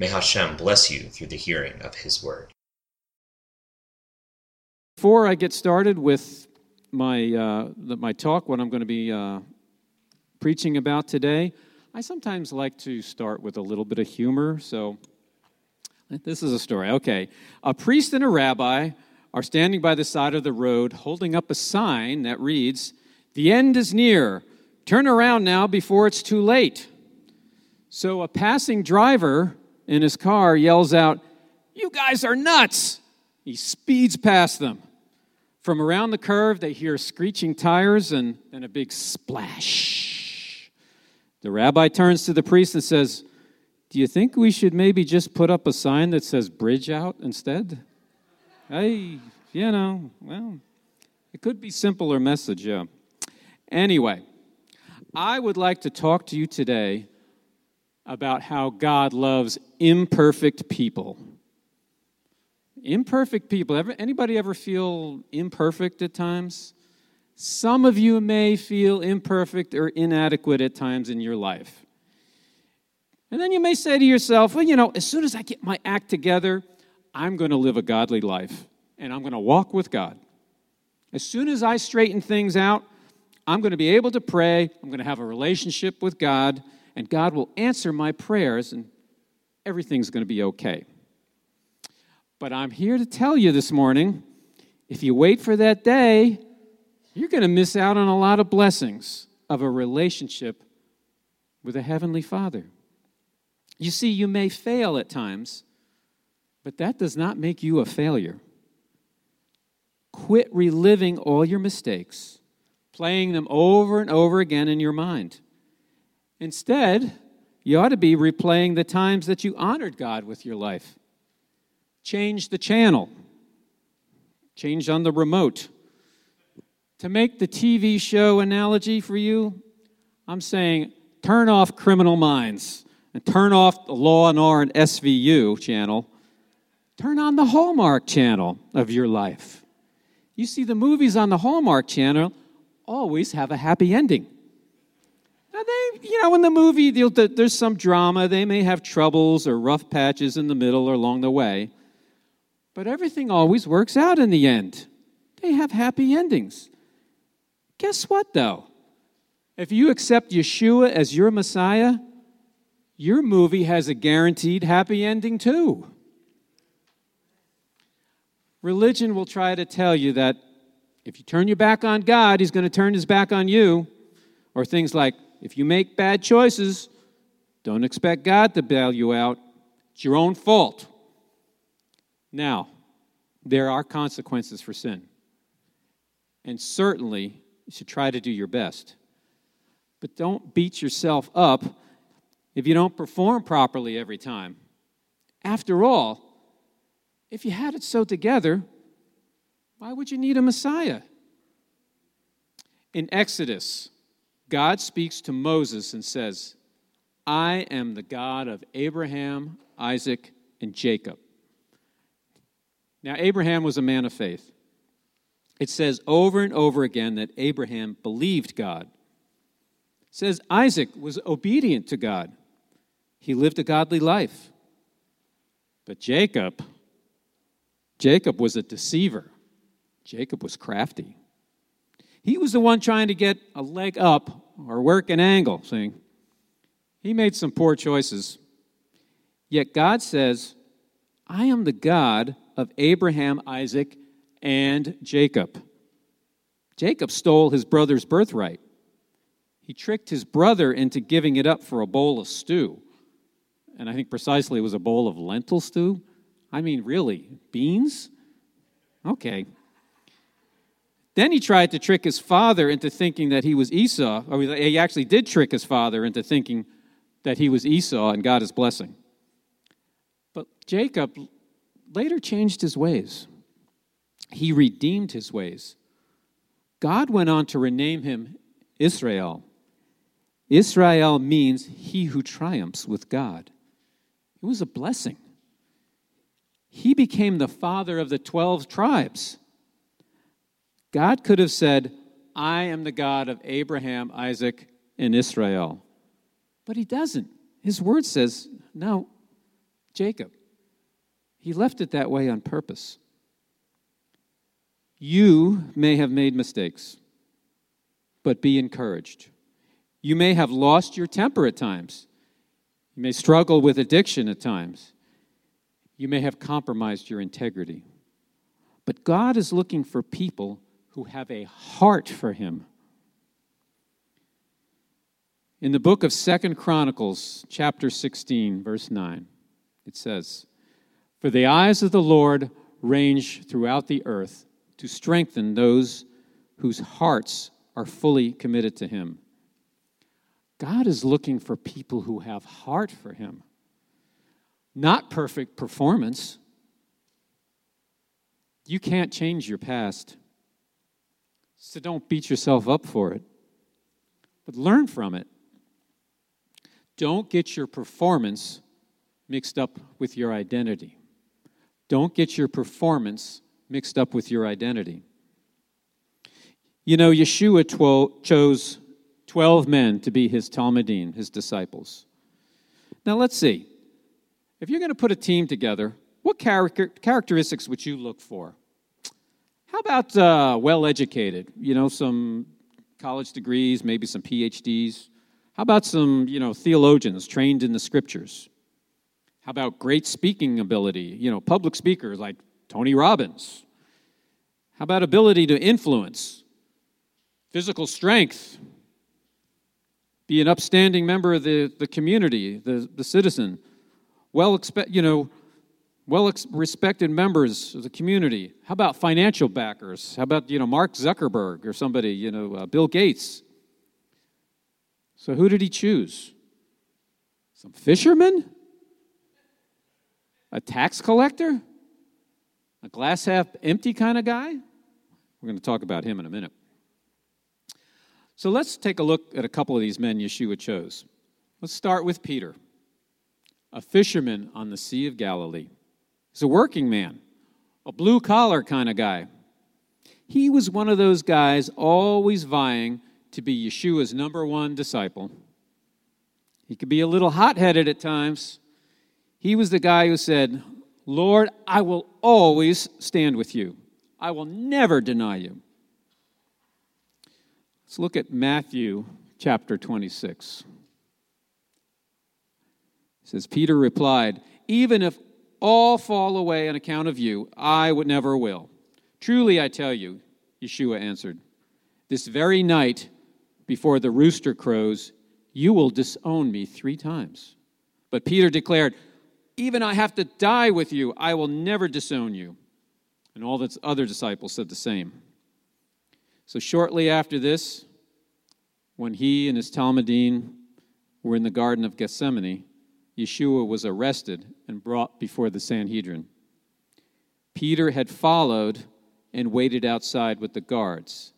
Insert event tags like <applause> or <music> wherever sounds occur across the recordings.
May Hashem bless you through the hearing of His word. Before I get started with my, uh, my talk, what I'm going to be uh, preaching about today, I sometimes like to start with a little bit of humor. So, this is a story. Okay. A priest and a rabbi are standing by the side of the road holding up a sign that reads, The end is near. Turn around now before it's too late. So, a passing driver in his car yells out, You guys are nuts! He speeds past them. From around the curve, they hear screeching tires and then a big splash. The rabbi turns to the priest and says, Do you think we should maybe just put up a sign that says bridge out instead? Hey, you know, well, it could be simpler message, yeah. Anyway, I would like to talk to you today about how God loves imperfect people. Imperfect people. Ever, anybody ever feel imperfect at times? Some of you may feel imperfect or inadequate at times in your life. And then you may say to yourself, well, you know, as soon as I get my act together, I'm going to live a godly life and I'm going to walk with God. As soon as I straighten things out, I'm going to be able to pray, I'm going to have a relationship with God, and God will answer my prayers, and everything's going to be okay. But I'm here to tell you this morning if you wait for that day, you're going to miss out on a lot of blessings of a relationship with a Heavenly Father. You see, you may fail at times, but that does not make you a failure. Quit reliving all your mistakes, playing them over and over again in your mind. Instead, you ought to be replaying the times that you honored God with your life. Change the channel, change on the remote. To make the TV show analogy for you, I'm saying turn off Criminal Minds and turn off the Law and Order and SVU channel. Turn on the Hallmark channel of your life. You see, the movies on the Hallmark channel always have a happy ending. They, you know, in the movie, there's some drama. They may have troubles or rough patches in the middle or along the way. But everything always works out in the end. They have happy endings. Guess what, though? If you accept Yeshua as your Messiah, your movie has a guaranteed happy ending, too. Religion will try to tell you that if you turn your back on God, He's going to turn His back on you. Or things like, if you make bad choices, don't expect God to bail you out. It's your own fault. Now, there are consequences for sin. And certainly, you should try to do your best. But don't beat yourself up if you don't perform properly every time. After all, if you had it so together, why would you need a Messiah? In Exodus, God speaks to Moses and says, I am the God of Abraham, Isaac, and Jacob. Now, Abraham was a man of faith. It says over and over again that Abraham believed God. It says Isaac was obedient to God. He lived a godly life. But Jacob, Jacob was a deceiver. Jacob was crafty. He was the one trying to get a leg up or work an angle, see? He made some poor choices. Yet God says, I am the God of Abraham, Isaac, and Jacob. Jacob stole his brother's birthright. He tricked his brother into giving it up for a bowl of stew. And I think precisely it was a bowl of lentil stew. I mean, really, beans? Okay. Then he tried to trick his father into thinking that he was Esau, or he actually did trick his father into thinking that he was Esau and got his blessing. But Jacob later changed his ways. He redeemed his ways. God went on to rename him Israel. Israel means he who triumphs with God. It was a blessing. He became the father of the 12 tribes. God could have said, I am the God of Abraham, Isaac, and Israel. But he doesn't. His word says, no, Jacob. He left it that way on purpose. You may have made mistakes, but be encouraged. You may have lost your temper at times. You may struggle with addiction at times. You may have compromised your integrity. But God is looking for people who have a heart for Him. In the book of Second Chronicles, chapter 16, verse 9, it says, For the eyes of the Lord range throughout the earth to strengthen those whose hearts are fully committed to Him. God is looking for people who have heart for Him, not perfect performance. You can't change your past, so don't beat yourself up for it, but learn from it. Don't get your performance mixed up with your identity. Don't get your performance mixed up with your identity. You know, Yeshua chose 12 men to be his Talmidim, his disciples. Now, let's see. If you're going to put a team together, what character, characteristics would you look for? How about uh, well educated? You know, some college degrees, maybe some PhDs. How about some, you know, theologians trained in the scriptures? How about great speaking ability? You know, public speakers like Tony Robbins. How about ability to influence? Physical strength, be an upstanding member of the, the community, the, the citizen, well, expect, you know, well respected members of the community. How about financial backers? How about, you know, Mark Zuckerberg or somebody, you know, uh, Bill Gates? So who did he choose? Some fisherman? A tax collector? A glass half empty kind of guy? We're going to talk about him in a minute. So let's take a look at a couple of these men Yeshua chose. Let's start with Peter, a fisherman on the Sea of Galilee. He's a working man, a blue collar kind of guy. He was one of those guys always vying to be Yeshua's number one disciple. He could be a little hot headed at times. He was the guy who said, Lord, I will always stand with you, I will never deny you. Let's look at Matthew chapter 26. It says, Peter replied, Even if all fall away on account of you, I would never will. Truly I tell you, Yeshua answered, this very night before the rooster crows, you will disown me three times. But Peter declared, Even I have to die with you, I will never disown you. And all the other disciples said the same. So shortly after this, when he and his Talmidim were in the Garden of Gethsemane, Yeshua was arrested and brought before the Sanhedrin. Peter had followed and waited outside with the guards.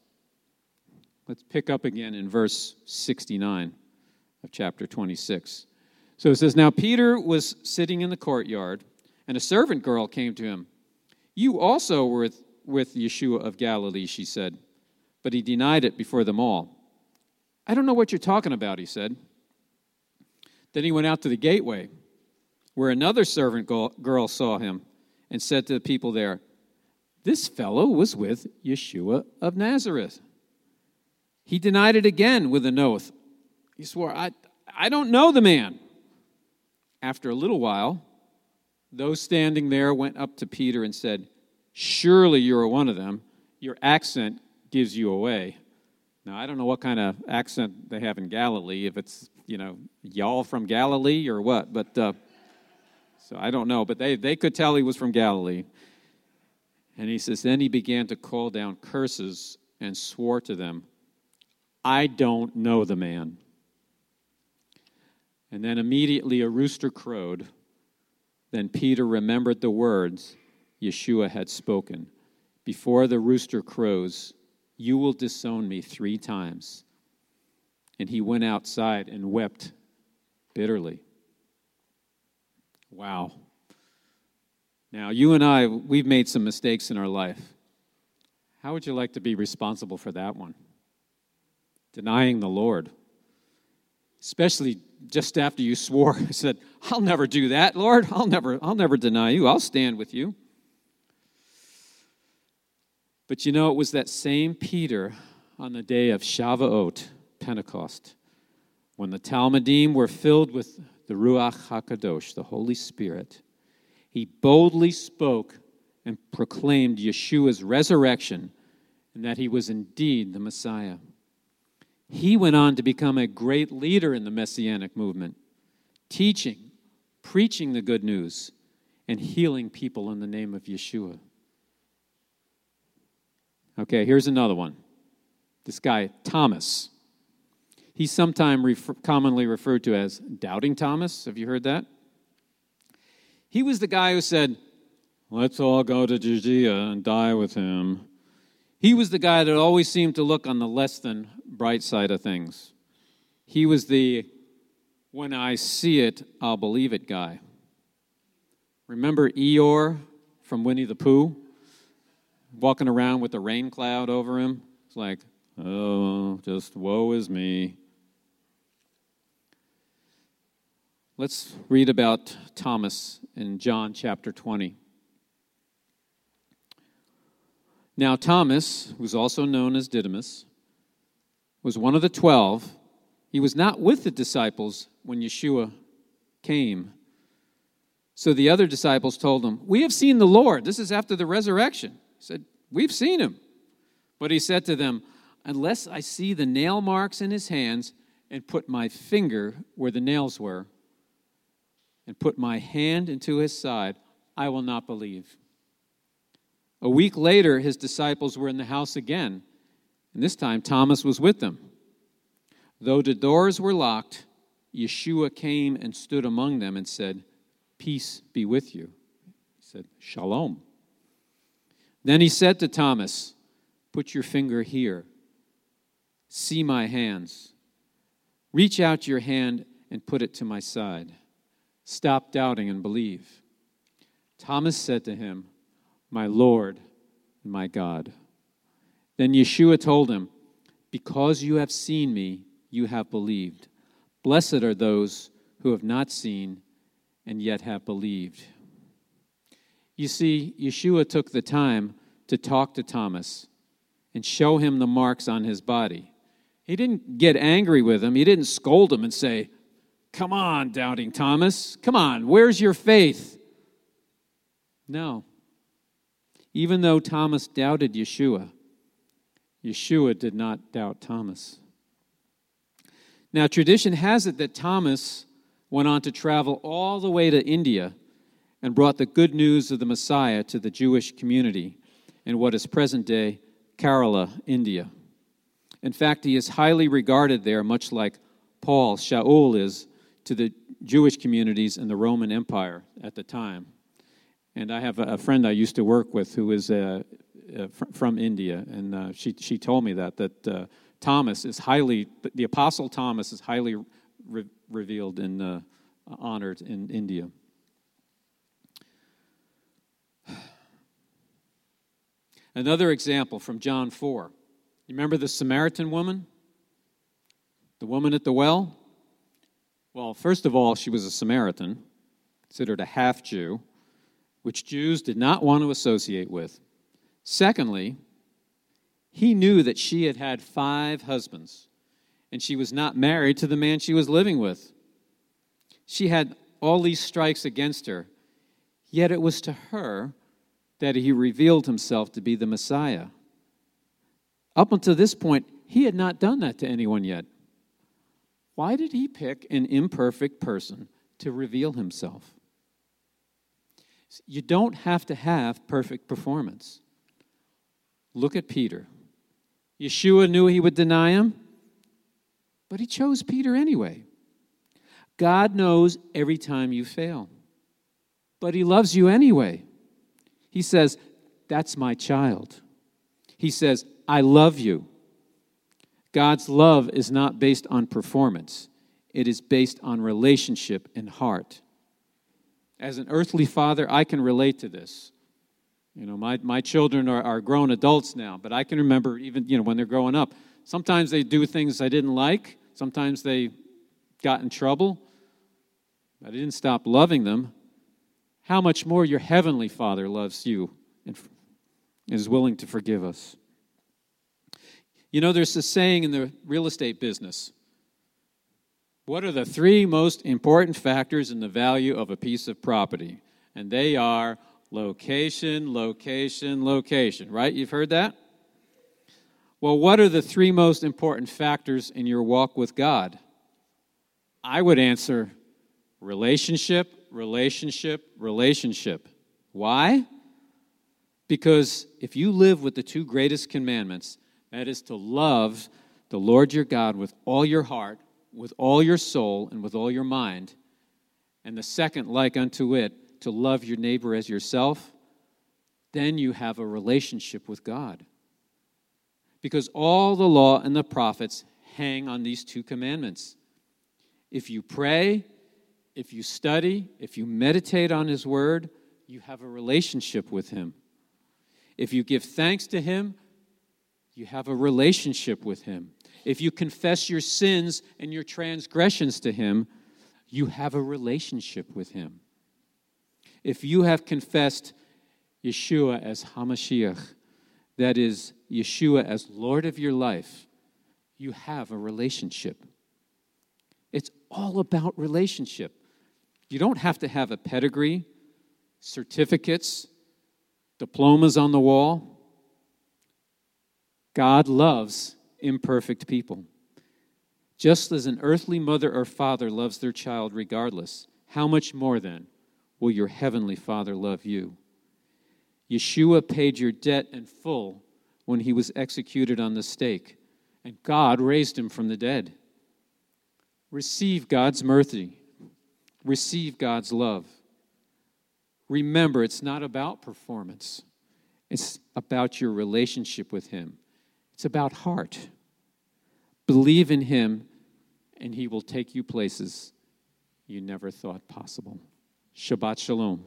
Let's pick up again in verse 69 of chapter 26. So it says, Now Peter was sitting in the courtyard, and a servant girl came to him. You also were with, with Yeshua of Galilee, she said. But he denied it before them all. I don't know what you're talking about, he said. Then he went out to the gateway, where another servant girl saw him and said to the people there, This fellow was with Yeshua of Nazareth. He denied it again with an oath. He swore, I, I don't know the man. After a little while, those standing there went up to Peter and said, Surely you're one of them. Your accent gives you away. Now, I don't know what kind of accent they have in Galilee, if it's, you know, y'all from Galilee or what, but uh, so I don't know, but they, they could tell he was from Galilee. And he says, Then he began to call down curses and swore to them, I don't know the man. And then immediately a rooster crowed. Then Peter remembered the words Yeshua had spoken Before the rooster crows, you will disown me three times. And he went outside and wept bitterly. Wow. Now, you and I, we've made some mistakes in our life. How would you like to be responsible for that one? Denying the Lord. Especially just after you swore, I <laughs> said, I'll never do that, Lord. I'll never, I'll never deny you. I'll stand with you. But you know, it was that same Peter on the day of Shavuot, Pentecost, when the Talmidim were filled with the Ruach HaKadosh, the Holy Spirit, he boldly spoke and proclaimed Yeshua's resurrection and that he was indeed the Messiah. He went on to become a great leader in the Messianic movement, teaching, preaching the good news, and healing people in the name of Yeshua. Okay, here's another one. This guy, Thomas. He's sometimes refer- commonly referred to as Doubting Thomas. Have you heard that? He was the guy who said, Let's all go to Judea and die with him. He was the guy that always seemed to look on the less than bright side of things. He was the when I see it, I'll believe it guy. Remember Eeyore from Winnie the Pooh? Walking around with a rain cloud over him? It's like, oh, just woe is me. Let's read about Thomas in John chapter 20. Now, Thomas, who's also known as Didymus, was one of the twelve. He was not with the disciples when Yeshua came. So the other disciples told him, We have seen the Lord. This is after the resurrection. Said, We've seen him. But he said to them, Unless I see the nail marks in his hands and put my finger where the nails were and put my hand into his side, I will not believe. A week later, his disciples were in the house again, and this time Thomas was with them. Though the doors were locked, Yeshua came and stood among them and said, Peace be with you. He said, Shalom. Then he said to Thomas, Put your finger here. See my hands. Reach out your hand and put it to my side. Stop doubting and believe. Thomas said to him, My Lord and my God. Then Yeshua told him, Because you have seen me, you have believed. Blessed are those who have not seen and yet have believed. You see, Yeshua took the time to talk to Thomas and show him the marks on his body. He didn't get angry with him, he didn't scold him and say, Come on, doubting Thomas. Come on, where's your faith? No. Even though Thomas doubted Yeshua, Yeshua did not doubt Thomas. Now, tradition has it that Thomas went on to travel all the way to India and brought the good news of the Messiah to the Jewish community in what is present day Kerala, India. In fact, he is highly regarded there, much like Paul, Shaul is to the Jewish communities in the Roman Empire at the time. And I have a friend I used to work with who is uh, uh, from India, and uh, she, she told me that, that uh, Thomas is highly, the Apostle Thomas is highly re- revealed and uh, honored in India. Another example from John 4. You remember the Samaritan woman? The woman at the well? Well, first of all, she was a Samaritan, considered a half Jew, which Jews did not want to associate with. Secondly, he knew that she had had five husbands, and she was not married to the man she was living with. She had all these strikes against her, yet it was to her that he revealed himself to be the Messiah. Up until this point, he had not done that to anyone yet. Why did he pick an imperfect person to reveal himself? You don't have to have perfect performance. Look at Peter. Yeshua knew he would deny him, but he chose Peter anyway. God knows every time you fail. but He loves you anyway. He says, That's my child. He says, I love you. God's love is not based on performance, it is based on relationship and heart. As an earthly father, I can relate to this. You know, my, my children are, are grown adults now, but I can remember even, you know, when they're growing up, sometimes they do things I didn't like, sometimes they got in trouble. I didn't stop loving them. How much more your heavenly Father loves you and is willing to forgive us. You know, there's a saying in the real estate business what are the three most important factors in the value of a piece of property? And they are location, location, location, right? You've heard that? Well, what are the three most important factors in your walk with God? I would answer relationship, relationship, relationship. Why? Because if you live with the two greatest commandments, that is to love the Lord your God with all your heart, with all your soul, and with all your mind. And the second, like unto it, to love your neighbor as yourself. Then you have a relationship with God. Because all the law and the prophets hang on these two commandments. If you pray, if you study, if you meditate on His Word, you have a relationship with Him. If you give thanks to Him, you have a relationship with Him. If you confess your sins and your transgressions to Him, you have a relationship with Him. If you have confessed Yeshua as Hamashiach, that is, Yeshua as Lord of your life, you have a relationship. It's all about relationship. You don't have to have a pedigree, certificates, diplomas on the wall. God loves imperfect people. Just as an earthly mother or father loves their child regardless, how much more then will your heavenly Father love you? Yeshua paid your debt in full when he was executed on the stake, and God raised him from the dead. Receive God's mercy, receive God's love. Remember, it's not about performance, it's about your relationship with Him. It's about heart. Believe in Him, and He will take you places you never thought possible. Shabbat Shalom.